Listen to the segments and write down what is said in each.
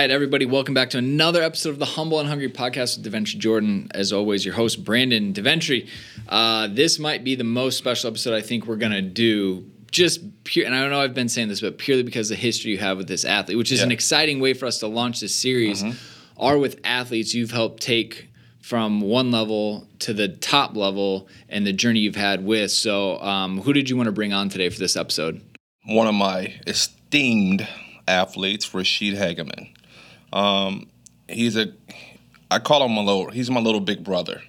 right, everybody, welcome back to another episode of the Humble and Hungry podcast with Deventry Jordan. As always, your host, Brandon Deventry. Uh, this might be the most special episode I think we're going to do. Just pure, and I don't know I've been saying this, but purely because of the history you have with this athlete, which is Yeah. an exciting way for us to launch this series, are with athletes you've helped take from one level to the top level and the journey you've had with. So, um, who did you want to bring on today for this episode? one of my esteemed athletes, Ra'Shede Hageman. Um, he's a, I call him a little, he's my little big brother.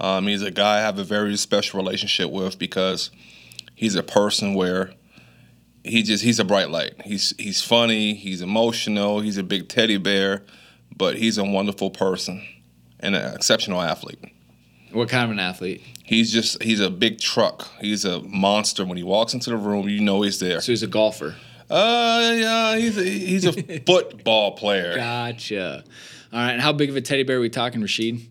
Um, he's a guy I have a very special relationship with because he's a person where he just, he's a bright light. He's, he's funny, he's emotional, he's a big teddy bear, but he's a wonderful person and an exceptional athlete. What kind of an athlete? He's just, he's a big truck. He's a monster. When he walks into the room, you know he's there. So he's a golfer. Uh, yeah, he's a, he's a football player. Gotcha. All right, how big of a teddy bear are we talking, Ra'Shede?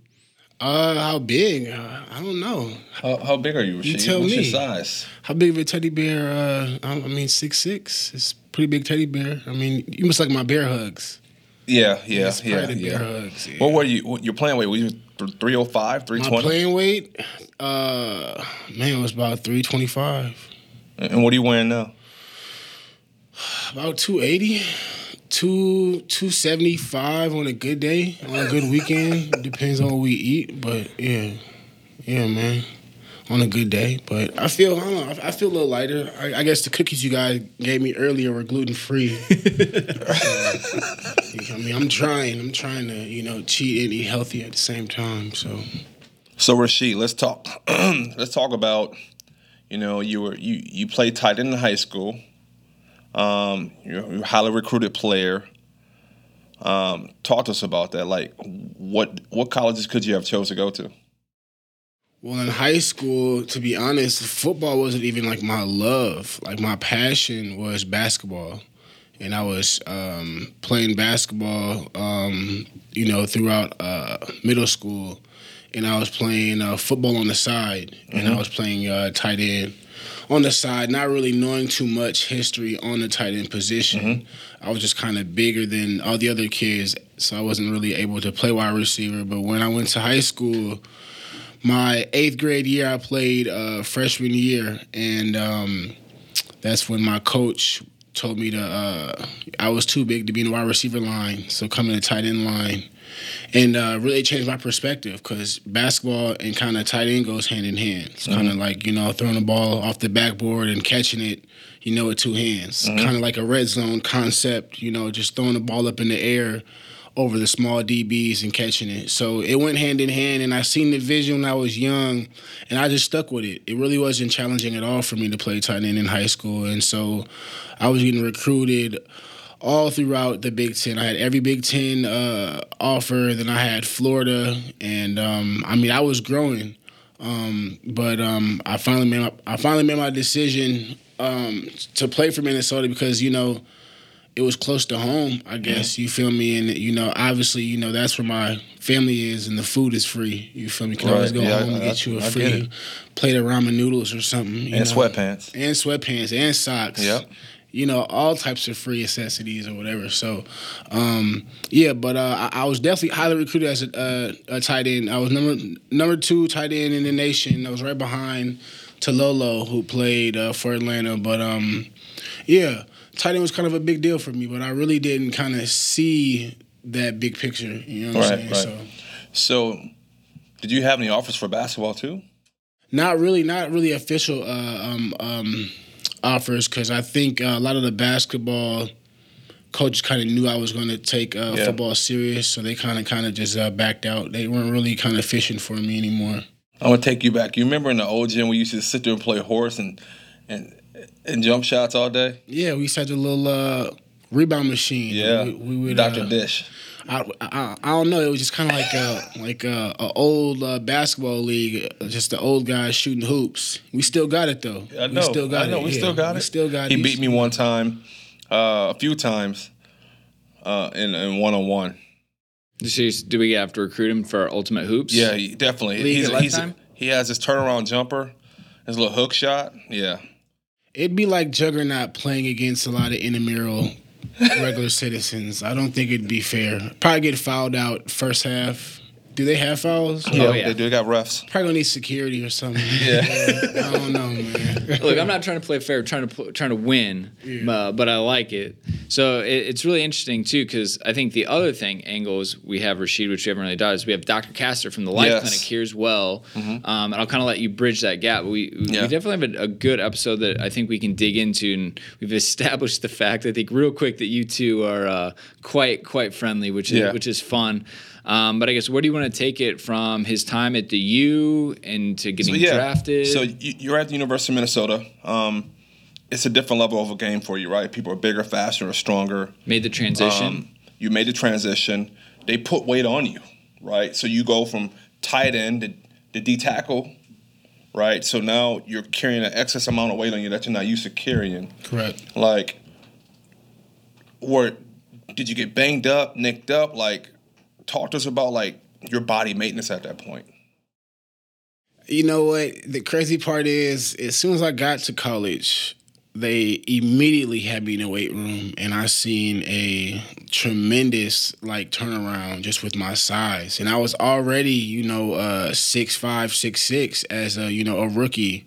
Uh, how big? Uh, I don't know. How, how big are you, Ra'Shede? tell What's your size? How big of a teddy bear? Uh, I I mean, six six. It's pretty big teddy bear. I mean, you must like my bear hugs. Yeah, yeah, It's yeah, probably the yeah. bear hugs. Yeah. What were you? What, your playing weight? Were you 305, my 320? playing weight? Uh, man, it was about three twenty five. And what are you wearing now? About two eighty. Two two seventy five on a good day, on a good weekend. Depends on what we eat, but yeah, yeah, man, on a good day. But I feel I don't know, I I feel a little lighter. I, I guess the cookies you guys gave me earlier were gluten free. I mean, I'm trying. I'm trying to you know cheat and eat healthy at the same time. So So Ra'Shede, let's talk. let's talk about. You know, you were you you played tight end in high school. Um, you're, you're a highly recruited player. Um, talk to us about that. Like, what what colleges could you have chose to go to? Well, in high school, to be honest, football wasn't even like my love. Like my passion was basketball, and I was um, playing basketball, um, you know, throughout uh, middle school, and I was playing uh, football on the side, and I was playing uh, tight end on the side, not really knowing too much history on the tight end position. I was just kind of bigger than all the other kids, so I wasn't really able to play wide receiver. But when I went to high school my eighth grade year, I played uh, freshman year, and um, that's when my coach told me to. Uh, I was too big to be in the wide receiver line, so come in the tight end line, and uh, really changed my perspective because basketball and kind of tight end goes hand in hand. It's kind of like you know throwing the ball off the backboard and catching it, you know, with two hands. Kind of like a red zone concept, you know, just throwing the ball up in the air over the small DBs and catching it. So it went hand in hand, and I seen the vision when I was young, and I just stuck with it. It really wasn't challenging at all for me to play tight end in high school, and so I was getting recruited all throughout the Big Ten. I had every Big Ten uh, offer. Then I had Florida, and um, I mean I was growing, um, but um, I finally made my, I finally made my decision um, to play for Minnesota because you know it was close to home, I guess. You feel me? And you know, obviously, you know that's where my family is, and the food is free. You feel me? Can always Right, go yeah, home and I- get you a I free plate of ramen noodles or something. you And know? sweatpants. and sweatpants and socks. Yep. You know, all types of free necessities or whatever. So, um, yeah, but uh, I, I was definitely highly recruited as a, uh, a tight end. I was number number two tight end in the nation. I was right behind Tololo, who played uh, for Atlanta. But um, yeah, tight end was kind of a big deal for me. But I really didn't kind of see that big picture. You know what Right, I'm right. saying? So. So, did you have any offers for basketball too? Not really, not really official uh, um, um, offers because I think uh, a lot of the basketball coaches kind of knew I was going to take uh, Yeah. football serious, so they kind of kind of just uh, backed out. They weren't really kind of fishing for me anymore. I want to take you back. You remember in the old gym we used to sit there and play horse and and and jump shots all day? Yeah, we used to have the little uh, rebound machine. Yeah, we, we would. Dr. uh, Dish. I, I, I don't know. It was just kind of like a like a, a old uh, basketball league, uh, just the old guys shooting hoops. We still got it though. I know. We still got I know. it. We yeah. still got it. We still got it. He beat me one time, uh, a few times, uh, in in one on one. So, do we have to recruit him for Ultimate Hoops? Yeah, he, definitely. League he's, he's he has his turnaround jumper, his little hook shot. Yeah, It'd be like Juggernaut playing against a lot of intramural regular citizens. I don't think it'd be fair. Probably get fouled out first half. Do they have fouls? Oh, yeah. They do They got refs. Probably gonna need security or something. Yeah. I don't know, man. Look, I'm not trying to play fair, trying to pl- trying to win, uh, but I like it. So it, it's really interesting too, because I think the other thing angles we have Ra'Shede, which we haven't really done, is we have Dr. Castor from the Life Yes. Clinic here as well, um, and I'll kind of let you bridge that gap. We Yeah. we definitely have a, a good episode that I think we can dig into, and we've established the fact I think real quick that you two are uh, quite quite friendly, which is Yeah. which is fun. Um, but I guess where do you want to take it from his time at the U and to getting So, yeah. drafted? So you- you're at the University of Minnesota. Um, it's a different level of a game for you, right? People are bigger, faster, or stronger. made the transition. Um, you made the transition. They put weight on you, right? So you go from tight end to, to D tackle, right? So now you're carrying an excess amount of weight on you that you're not used to carrying. Correct. Like, or did you get banged up, nicked up? Like, talk to us about like your body maintenance at that point. You know what? The crazy part is, as soon as I got to college, they immediately had me in the weight room, and I seen a tremendous like turnaround just with my size. And I was already, you know, uh, six five, six six as a you know a rookie.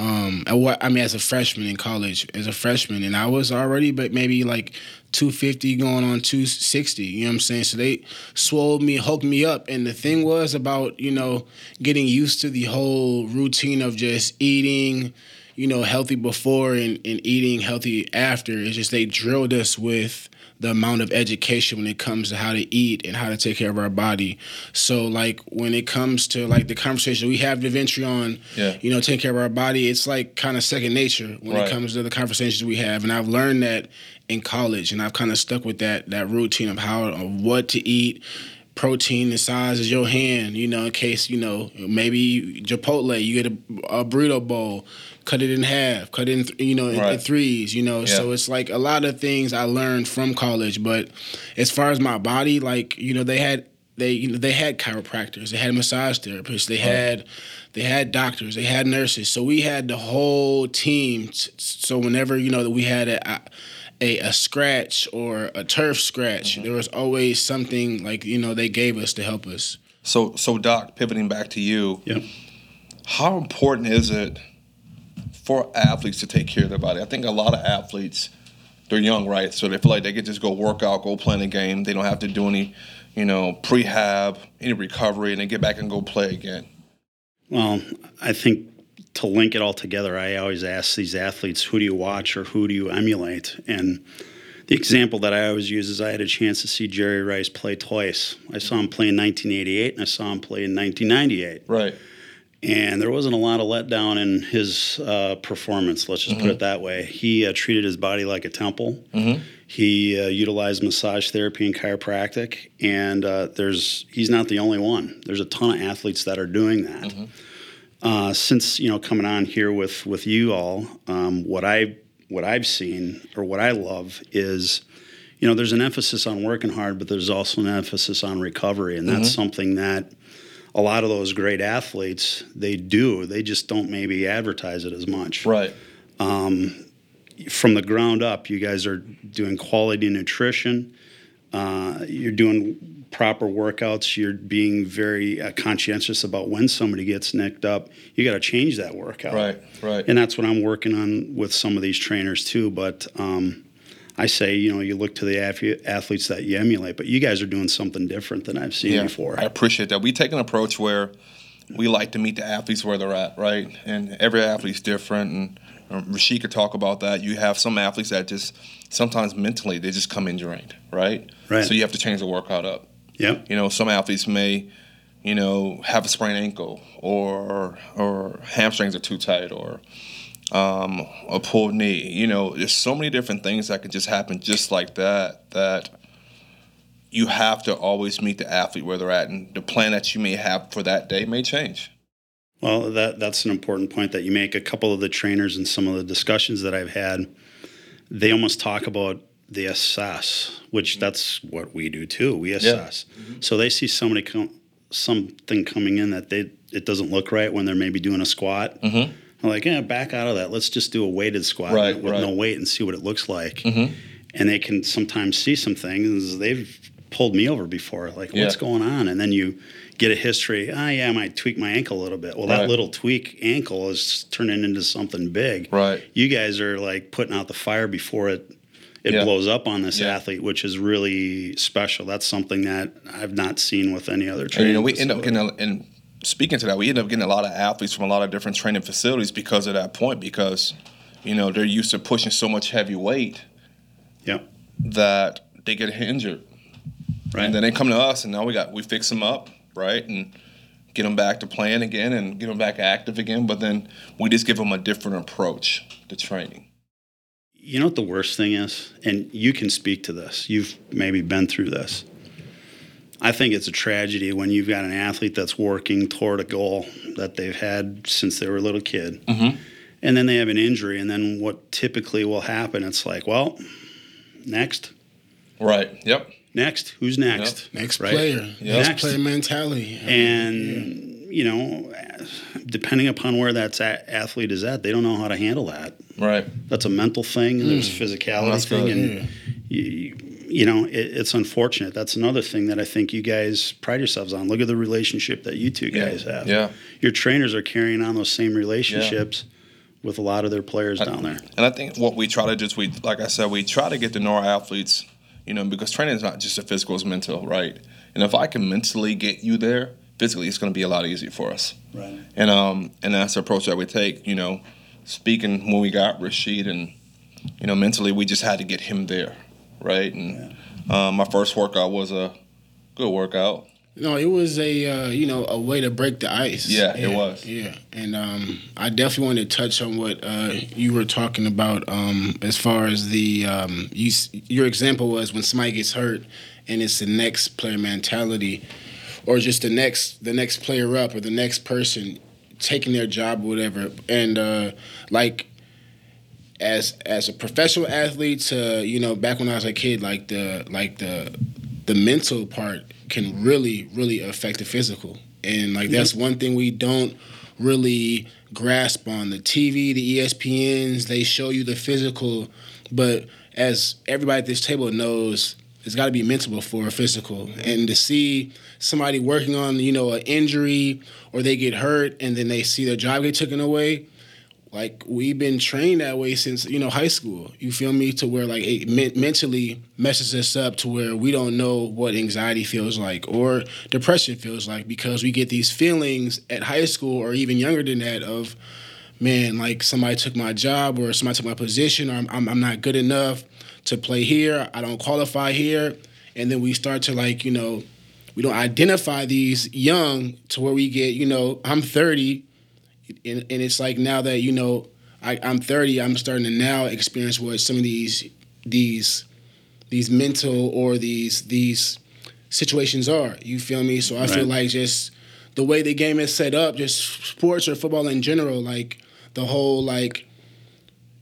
Um, what I mean, as a freshman in college, as a freshman, and I was already, but maybe like 250 going on 260. You know what I'm saying? So they swole me, hooked me up, and the thing was about you know getting used to the whole routine of just eating, you know, healthy before and, and eating healthy after. It's just they drilled us with the amount of education when it comes to how to eat and how to take care of our body. So like when it comes to like the conversation we have with Ventry on, Yeah. you know, taking care of our body, it's like kind of second nature when Right. it comes to the conversations we have. And I've learned that in college and I've kind of stuck with that that routine of how of what to eat. Protein the size of your hand, you know, in case, you know, maybe Chipotle, you get a, a burrito bowl, cut it in half, cut it in, th- you know, in, in threes, you know. So it's like a lot of things I learned from college. But as far as my body, like, you know, they had they you know they had chiropractors, they had massage therapists, they had they had doctors, they had nurses. So we had the whole team. T- So whenever you know that we had a a, a scratch or a turf scratch, mm-hmm. there was always something like you know they gave us to help us. So, so Doc, pivoting back to you, Yep. how important is it for athletes to take care of their body? I think a lot of athletes, they're young, right? So they feel like they could just go work out, go play in a game. They don't have to do any, you know, prehab, any recovery, and then get back and go play again. Well, I think to link it all together, I always ask these athletes, who do you watch or who do you emulate? And the example that I always use is I had a chance to see Jerry Rice play twice. I saw him play in 1988 and I saw him play in 1998. Right. And there wasn't a lot of letdown in his uh, performance, let's just put it that way. He uh, treated his body like a temple. He uh, utilized massage therapy and chiropractic, and uh, there's he's not the only one. There's a ton of athletes that are doing that. Uh, since you know coming on here with with you all, um, what I what I've seen or what I love is, you know, there's an emphasis on working hard, but there's also an emphasis on recovery, and that's something that a lot of those great athletes they do. They just don't maybe advertise it as much Right. from the ground up, you guys are doing quality nutrition. Uh, you're doing proper workouts. You're being very uh, conscientious about when somebody gets nicked up. You got to change that workout. Right. Right. And that's what I'm working on with some of these trainers too. But um, I say, you know, you look to the ath- athletes that you emulate, but you guys are doing something different than I've seen before. I appreciate that. We take an approach where we like to meet the athletes where they're at, right? And every athlete's different. And um, Ra'Shede could talk about that. You have some athletes that just sometimes mentally they just come in drained, right? Right. So you have to change the workout up. Yep. You know, some athletes may, you know, have a sprained ankle or or hamstrings are too tight or um, a pulled knee. You know, there's so many different things that can just happen just like that. That you have to always meet the athlete where they're at, and the plan that you may have for that day may change. Well, that that's an important point that you make. A couple of the trainers and some of the discussions that I've had, they almost talk about the assess, which that's what we do too. We assess. So they see somebody come, something coming in that they it doesn't look right when they're maybe doing a squat. Mm-hmm. I'm like, yeah, back out of that. Let's just do a weighted squat Right, with right. no weight and see what it looks like. and they can sometimes see some things they've pulled me over before. Like, what's going on? And then you get a history. Ah, yeah, I might tweak my ankle a little bit. Well, that little tweak ankle is turning into something big. Right. You guys are like putting out the fire before it it Yeah. blows up on this Yeah. athlete, which is really special. That's something that I've not seen with any other training. you know, we end up getting, and speaking to that, we end up getting a lot of athletes from a lot of different training facilities because of that point. Because, you know, they're used to pushing so much heavy weight Yep. that they get injured, Right. and then they come to us, and now we got we fix them up, right, and get them back to playing again, and get them back active again. But then we just give them a different approach to training. You know what the worst thing is? And you can speak to this. You've maybe been through this. I think it's a tragedy when you've got an athlete that's working toward a goal that they've had since they were a little kid. Mm-hmm. And then they have an injury. And then what typically will happen, it's like, well, next, Right. Yep. next, who's next? Next Right? player. Yeah. Next, Next. player mentality. And, you know, depending upon where that athlete is at, they don't know how to handle that. Right. That's a mental thing. and There's mm. a physicality That's thing, good. and you, you know it, it's unfortunate. That's another thing that I think you guys pride yourselves on. Look at the relationship that you two guys have. Yeah. your trainers are carrying on those same relationships with a lot of their players down there. And I think what we try to do is we, like I said, we try to get to know our athletes, you know, because training is not just a physical, it's mental, right? And if I can mentally get you there, physically, it's going to be a lot easier for us. Right. And um, and that's the approach that we take. You know, speaking when we got Ra'Shede, and you know, mentally, we just had to get him there, right? And um, my first workout was a good workout. No, it was a uh, you know a way to break the ice. Yeah, it was. Yeah, and um, I definitely wanted to touch on what uh, you were talking about um, as far as the um, you, your example was when somebody gets hurt and it's the next player mentality, or just the next the next player up or the next person taking their job or whatever, and uh, like as as a professional athlete to you know back when I was a kid like the like the the mental part can really really affect the physical. And like that's one thing we don't really grasp on the TV the ESPNs they show you the physical but as everybody at this table knows it's got to be mental before physical. And to see somebody working on you know an injury or they get hurt and then they see their job get taken away like we've been trained that way since you know high school. You feel me? To where like it men- mentally messes us up to where we don't know what anxiety feels like or depression feels like because we get these feelings at high school or even younger than that of man like somebody took my job or somebody took my position or I'm, I'm, I'm not good enough to play here. I don't qualify here, and then we start to like you know we don't identify these young to where we get you know I'm 30 and, and it's like now that you know I, I'm 30, I'm starting to now experience what some of these these these mental or these these situations are. You feel me? So I feel like just the way the game is set up, just sports or football in general, like the whole like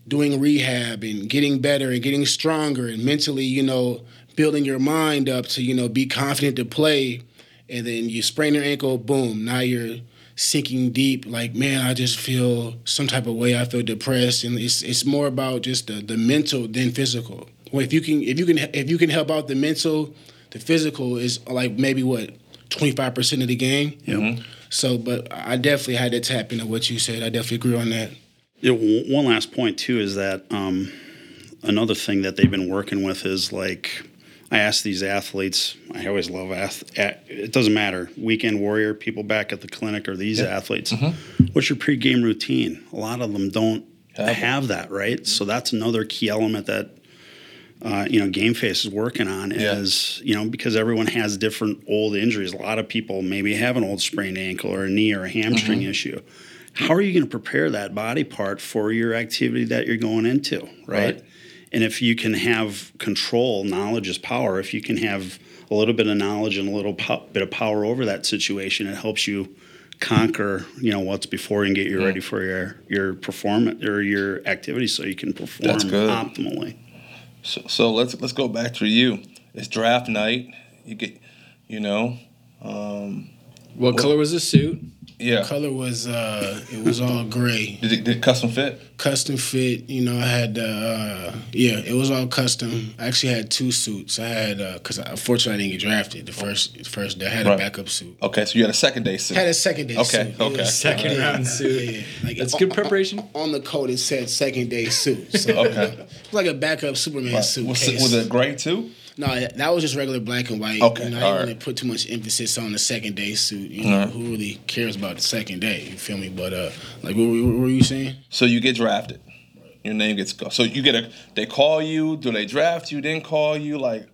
doing rehab and getting better and getting stronger and mentally, you know, building your mind up to, you know, be confident to play. And then you sprain your ankle, boom, now you're sinking deep. Like, man, I just feel some type of way. I feel depressed. And it's it's more about just the, the mental than physical. Well, if you can if you can if you can help out the mental, the physical is like maybe what, twenty five percent of the game. Yep. So but I definitely had to tap into what you said. I definitely agree on that. W- one last point too is that um, another thing that they've been working with is like I ask these athletes. I always love ath- It doesn't matter weekend warrior people back at the clinic or these athletes. What's your pregame routine? A lot of them don't Have have that, right? So that's another key element that uh, you know Game Face is working on Yeah. is you know because everyone has different old injuries. A lot of people maybe have an old sprained ankle or a knee or a hamstring Mm-hmm. issue. How are you going to prepare that body part for your activity that you're going into, right? Right. And if you can have control, knowledge is power. If you can have a little bit of knowledge and a little po- bit of power over that situation, it helps you conquer, you know, what's before you and get you ready for your your performance or your activity, so you can perform That's good. optimally. So, so let's let's go back to you. It's draft night. You get, you know, um, What color was the suit? Yeah. Color was uh, it was all gray, Did it did it custom fit? custom fit. You know, I had uh, yeah, it was all custom. I actually had two suits. I had uh because unfortunately I didn't get drafted the first the first day. I had Right. a backup suit. Okay, so you had a second day suit. Had a second day Okay, suit. It okay. Second uh, round suit. Yeah, like That's on- good preparation. On the coat it said second day suit. So Okay. it was like a backup Superman Right. suit. Was, it- was it gray too? No, that was just regular black and white. Okay, know, I didn't right. really put too much emphasis on the second day suit. You know, who really cares about the second day? You feel me? But uh, like, what, were- what were you saying? So you get drafted. Your name gets go. So you get a. They call you. Do they draft you? Then call you? Like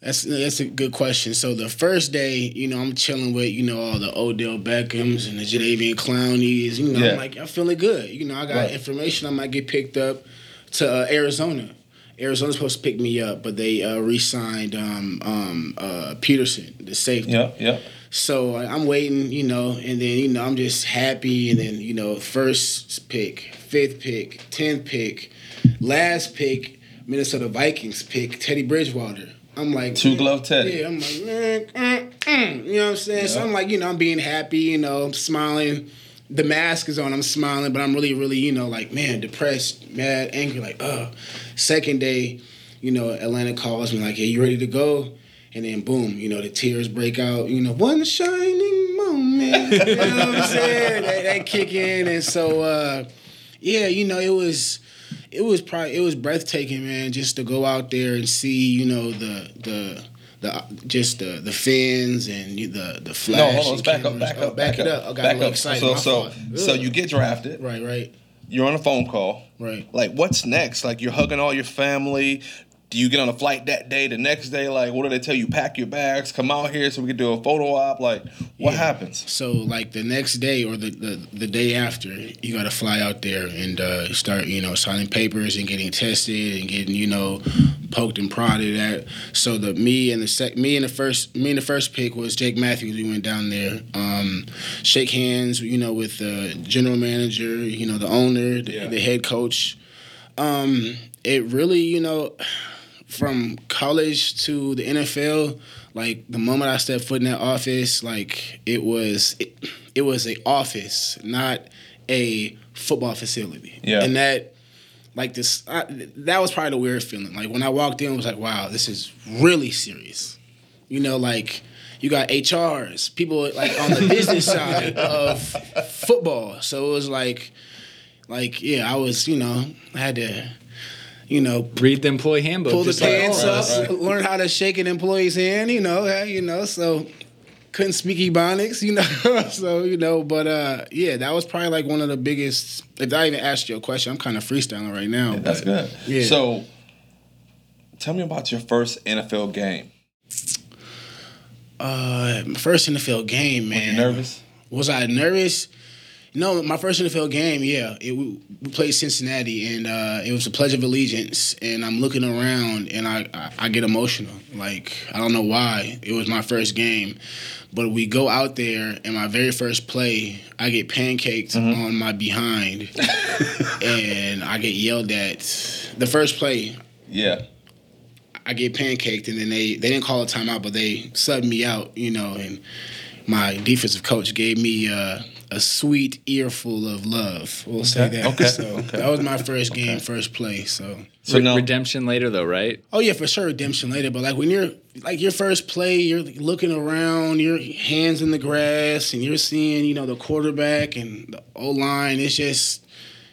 That's that's a good question. So the first day, you know, I'm chilling with you know all the Odell Beckhams and the Jadeveon Clowneys. You know, Yeah. I'm like I'm feeling good. You know, I got Right. information. I might get picked up to uh, Arizona. Arizona's supposed to pick me up, but they uh, re-signed um, um, uh, Peterson, the safety. yep, yep. So I'm waiting, you know, and then you know I'm just happy, and then you know first pick, fifth pick, tenth pick, last pick, Minnesota Vikings pick Teddy Bridgewater. I'm like Two glove Teddy. Yeah, I'm like man, mm, mm, you know what I'm saying. So I'm like, you know, I'm being happy, you know, I'm smiling. The mask is on, I'm smiling, but I'm really, really, you know, like man, depressed, mad, angry, like, uh. Second day, you know, Atlanta calls me like, "Hey, you ready to go?" And then boom, you know, the tears break out. You know, one shining moment. you know what I'm saying? They, they kick in, and so uh, yeah, you know, it was it was probably it was breathtaking, man, just to go out there and see, you know, the the. The, just the the fins and the the flash. No, hold on. Back up. cameras. Back Oh, up. back it up. I got back up. So so so you get drafted. right, right, You're on a phone call. right. Like, what's next? Like, you're hugging all your family. Do you get on a flight that day? The next day, like, what do they tell you? Pack your bags, come out here so we can do a photo op. Like, what Yeah. happens? So like the next day or the, the, the day after, you got to fly out there and uh, start you know signing papers and getting tested and getting you know poked and prodded at. So the me and the sec me and the first me and the first pick was Jake Matthews. We went down there, um, shake hands, you know, with the general manager, you know, the owner, the, Yeah. the head coach. Um, it really, you know, from college to the NFL, like the moment I stepped foot in that office, like it was it, it was a office, not a football facility. Yeah. And that like this I, that was probably the weird feeling. Like when I walked in, it was like, wow, this is really serious. You know, like you got HRs, people like on the business side of football. So it was like like yeah, I was, you know, I had to you know, Read the employee handbook. pull the just like pants up, right. learn how to shake an employee's hand, you know, you know, so couldn't speak ebonics, you know, so you know, but uh, yeah, that was probably like one of the biggest. If I even asked you a question, I'm kind of freestyling right now. That's but, good. Yeah. So, tell me about your first NFL game. Uh, first NFL game, man. nervous? Was I nervous? No, my first NFL game, yeah, it, we, played Cincinnati, and uh, it was a Pledge of Allegiance, and I'm looking around, and I, I I get emotional. Like I don't know why. It was my first game, but we go out there, and my very first play, I get pancaked on my behind, and I get yelled at. The first play, Yeah. I get pancaked, and then they they didn't call a timeout, but they subbed me out, you know, and my defensive coach gave me uh, a sweet earful of love. We'll say that. okay, So okay. that was my first game, first play. So So Re- now, redemption later though, right? oh yeah, for sure redemption later. But like when you're like your first play, you're looking around, your hands in the grass, and you're seeing you know the quarterback and the O line. It's just.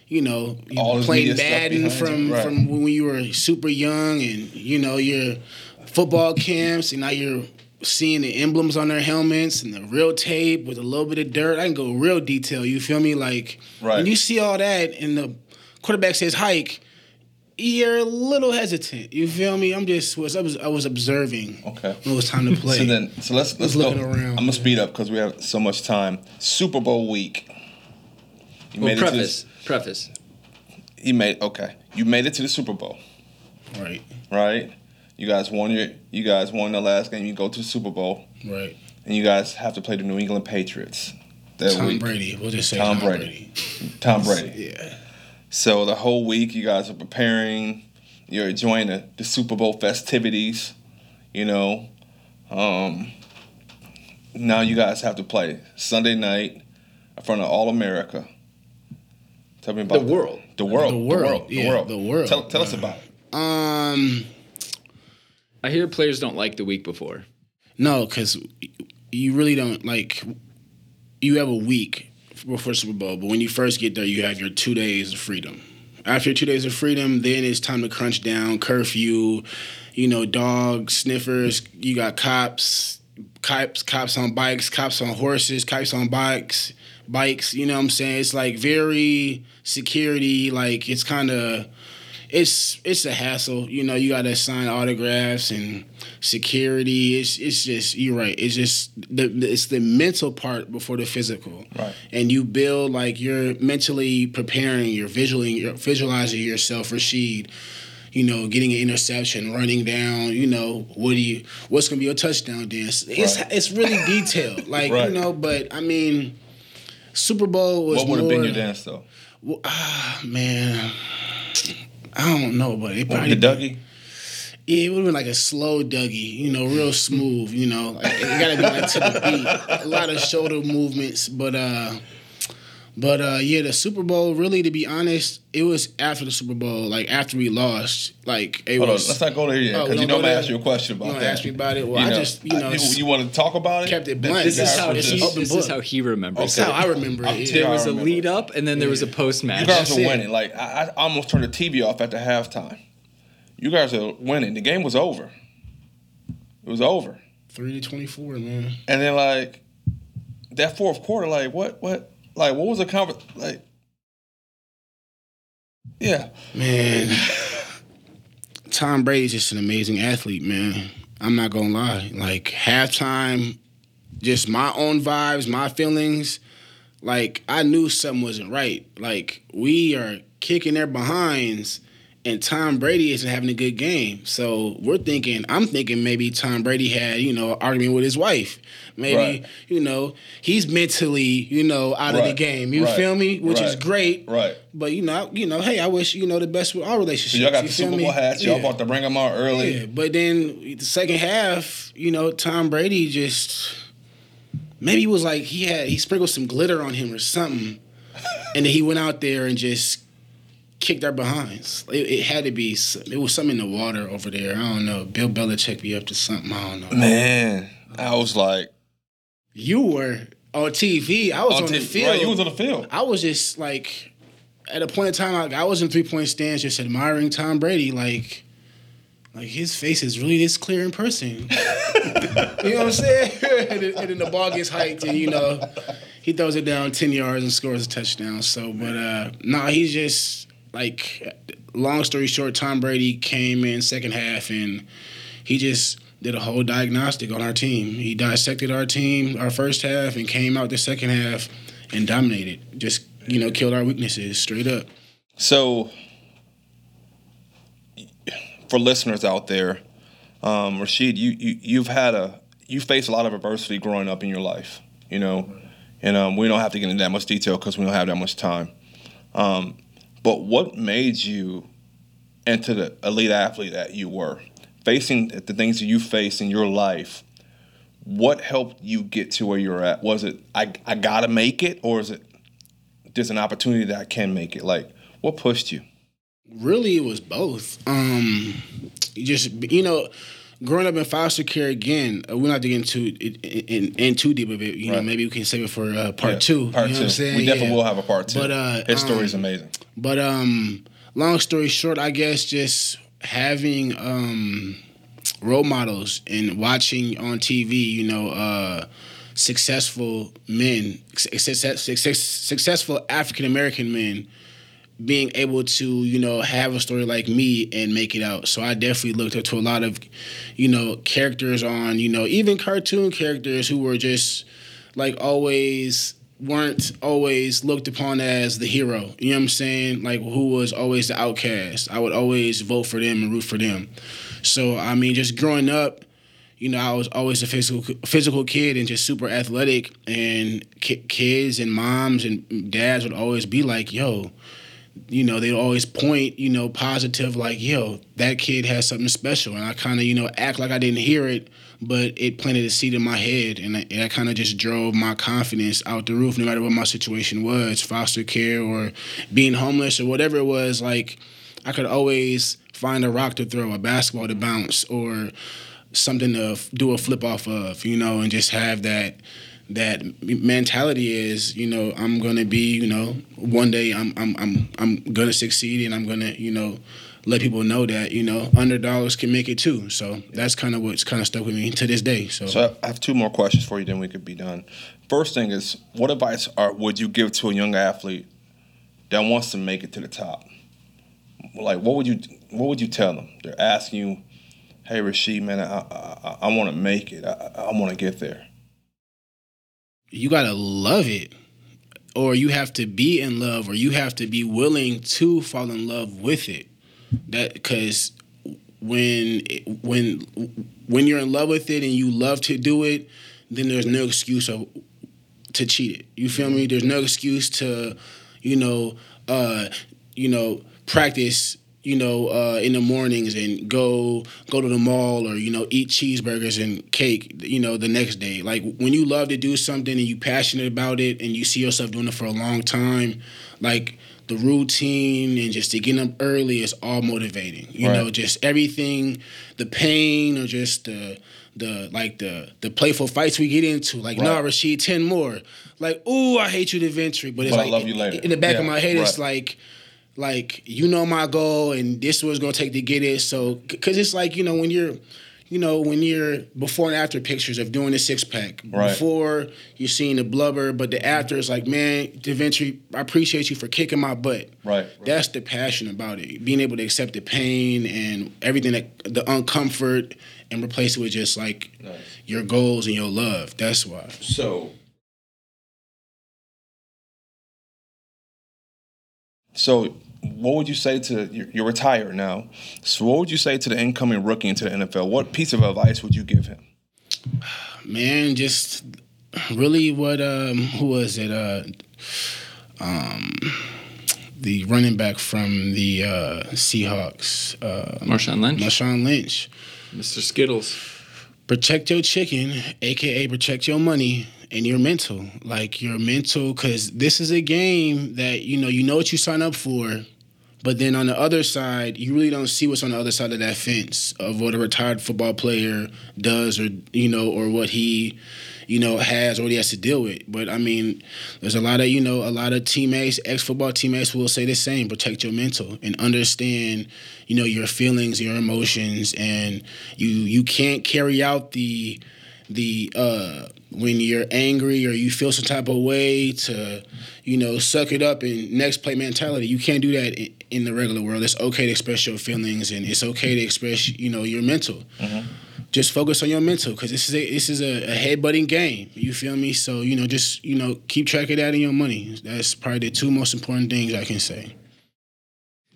You know, you playing media Madden from right. from when you were super young, and you know your football camps, and now you're seeing the emblems on their helmets and the real tape with a little bit of dirt. I can go real detail. You feel me? Like Right. when you see all that, and the quarterback says hike, you're a little hesitant. You feel me? I'm just was I was I was observing. Okay. When it was time to play. So then, so let's let's go. around. I'm gonna speed up because we have so much time. Super Bowl week. You Well, made it to preface. Preface. you made okay. You made it to the Super Bowl, right, right? You guys won your. You guys won the last game. You go to the Super Bowl, right. and you guys have to play the New England Patriots. That Tom week. Brady. We'll just say Tom Tom, Brady. Brady. Tom Brady. Yeah. So the whole week, you guys are preparing. You're enjoying the, the Super Bowl festivities. You know, um, now you guys have to play Sunday night in front of all America. Tell me about The that. world. The world. The The world. world. The world. the world. Tell, tell us about it. Um, I hear players don't like the week before. no, because you really don't like. You have a week before Super Bowl, but when you first get there, you have your two days of freedom. After your two days of freedom, then it's time to crunch down, curfew, you know, dogs, sniffers. You got cops, cops, cops on bikes, cops on horses, cops on bikes, bikes. You know what I'm saying? It's like very security. Like it's kind of it's it's a hassle. You know, you got to sign autographs and security. It's it's just you're right. It's just the it's the mental part before the physical. Right. And you build like you're mentally preparing. You're visually you're visualizing yourself, Ra'Shede. You know, getting an interception, running down. You know, what do you? What's gonna be a touchdown dance? It's Right. it's really detailed. Like Right. you know, but I mean, Super Bowl was What would have been your dance though? well, ah, man, I don't know, but it probably the Dougie? yeah, it would have been like a slow Dougie, you know, real smooth, you know. Like, it gotta be like to the beat. A lot of shoulder movements, but uh but uh yeah, the Super Bowl, really to be honest, it was after the Super Bowl, like after we lost. Like it Hold on, was let's not go there yet Oh, you don't know I'm gonna ask you a question about You that. ask me about it? Well, I just, you know, you, you want to talk about it? kept it blunt. This is how were he, open this is how he remembers. That's it. how I remember it. There was a lead up, and then there was a post match. You guys That's are winning. Like I, I almost turned the TV off at the halftime. You guys are winning. The game was over. It was over. Three to twenty four, man. And then like that fourth quarter, like what what like what was the conver like Yeah. Man, Tom Brady's just an amazing athlete, man. I'm not gonna lie. Like halftime, just my own vibes, my feelings. Like I knew something wasn't right. Like we are kicking their behinds, and Tom Brady isn't having a good game. So we're thinking, I'm thinking maybe Tom Brady had, you know, an argument with his wife. Maybe, Right. you know, he's mentally, you know, out of the game. You Right. feel me? Which is great. Right. But you know, you know, hey, I wish you know the best with our relationships. So y'all got you the Super? Bowl hats. Y'all yeah. about to bring them out early. Yeah, but then the second half, you know, Tom Brady just maybe it was like he had he sprinkled some glitter on him or something, and then he went out there and just kicked our behinds. It, it had to be it was something in the water over there. I don't know. Bill Belichick be up to something. I don't know. Man, I was like You were on TV. I was on, the field. Right, you was on the field. I was just like, at a point in time, like, I was in three point stands, just admiring Tom Brady. Like, like his face is really this clear in person. you know what I'm saying? and, then, and then the ball gets hiked, and you know, he throws it down ten yards and scores a touchdown. So, but uh, no, nah, he's just like. Long story short, Tom Brady came in second half, and he just did a whole diagnostic on our team. He dissected our team, our first half, and came out the second half and dominated. Just you know, killed our weaknesses straight up. So, for listeners out there, um, Ra'Shede, you, you you've had a you faced a lot of adversity growing up in your life, you know, and um, we don't have to get into that much detail because we don't have that much time. Um, but what made you into the elite athlete that you were, facing the things that you face in your life? What helped you get to where you're at? Was it I I gotta make it, or is it there's an opportunity that I can make it? Like, what pushed you? Really, it was both. Um, just you know, growing up in foster care again. Uh, we're not to get into in, in, in too deep of it. You know, maybe we can save it for uh, part Yeah, two. Part you know two. What I'm saying? We definitely Yeah. will have a part two. But, uh, his story is um, amazing. But um, long story short, I guess just having um, role models and watching on TV, you know, uh, successful men, success, success, successful African American men being able to, you know, have a story like me and make it out. So I definitely looked up to a lot of, you know, characters on, you know, even cartoon characters who were just like always weren't always looked upon as the hero. You know what I'm saying? Like who was always the outcast. I would always vote for them and root for them. So I mean, just growing up, you know, I was always a physical physical kid and just super athletic. And ki- kids and moms and dads would always be like, "Yo." You know, they'd always point, you know, positive, like, yo, that kid has something special. And I kind of, you know, act like I didn't hear it, but it planted a seed in my head, and that, that kind of just drove my confidence out the roof. No matter what my situation was, foster care or being homeless or whatever it was, like I could always find a rock to throw, a basketball to bounce, or something to f- do a flip off of, you know, and just have that that mentality is, you know, I'm gonna be, you know, one day I'm I'm I'm I'm gonna succeed and I'm gonna, you know, let people know that, you know, underdogs can make it too. So that's kind of what's kind of stuck with me to this day. So, So I have two more questions for you, then we could be done. First thing is, what advice are, would you give to a young athlete that wants to make it to the top? Like, what would you what would you tell them? They're asking you, "Hey, Ra'Shede, man, I I, I want to make it. I, I want to get there." You gotta love it or you have to be in love or you have to be willing to fall in love with it. That because when when when you're in love with it and you love to do it then there's no excuse of, to cheat it. You feel me? There's no excuse to you know uh you know practice you know, uh, in the mornings and go go to the mall or you know eat cheeseburgers and cake, you know, the next day. Like when you love to do something and you passionate about it and you see yourself doing it for a long time, like the routine and just to get up early is all motivating. You Right. know, just everything, the pain or just the the like the the playful fights we get into. Like, Right. nah, Ra'Shede, ten more. Like, ooh, I hate you to Ventry, but it's But like later. in the back of my head, it's like like you know my goal and this was gonna take to get it so because it's like you know when you're you know when you're before and after pictures of doing the six pack Right. before you're seeing the blubber but the after is like man deventry i appreciate you for kicking my butt Right. that's the passion about it being able to accept the pain and everything that the uncomfort and replace it with just like Nice. your goals and your love that's why So. So, what would you say to you're, you're retired now? So, what would you say to the incoming rookie into the NFL? What piece of advice would you give him? man, just really what um who was it? Uh um the running back from the uh Seahawks, uh Marshawn Lynch, Marshawn Lynch. Mr. Skittles. Protect your chicken, aka protect your money and your mental. Like your mental cuz this is a game that you know you know what you sign up for. But then on the other side, you really don't see what's on the other side of that fence of what a retired football player does, or you know, or what he, you know, has or he has to deal with. But I mean, there's a lot of you know, a lot of teammates, ex-football teammates will say the same: protect your mental and understand, you know, your feelings, your emotions, and you you can't carry out the the uh when you're angry or you feel some type of way to you know suck it up and next play mentality. You can't do that in, in the regular world. It's okay to express your feelings and it's okay to express you know your mental just focus on your mental because this is a this is a, a head-butting game you feel me so you know just you know keep track of that in your money that's probably the two most important things i can say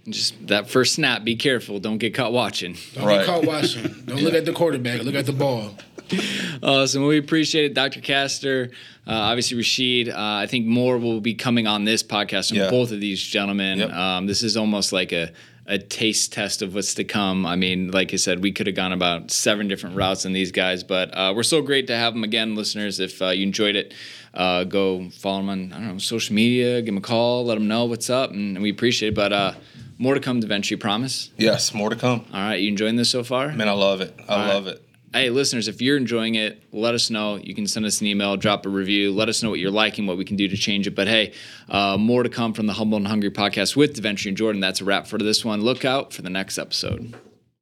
Just that first snap, be careful. Don't get caught watching. don't Right. get caught watching don't look at the quarterback look at the ball Awesome. We appreciate it, Dr. Castor. Uh, obviously, Ra'Shede. Uh, I think more will be coming on this podcast from Yeah. both of these gentlemen. Yep. Um, this is almost like a, a taste test of what's to come. I mean, like I said, we could have gone about seven different routes in these guys, but uh, we're so great to have them again, listeners. If uh, you enjoyed it, uh, go follow them on I don't know social media, give them a call, let them know what's up, and, we appreciate it. But uh, more to come eventually, promise. Yes, more to come. All right, you enjoying this so far? Man, I love it. I right. love it. Hey, listeners, if you're enjoying it, let us know. You can send us an email, drop a review. Let us know what you're liking, what we can do to change it. But hey, uh, more to come from the Humble and Hungry podcast with Deventry and Jordan. That's a wrap for this one. Look out for the next episode.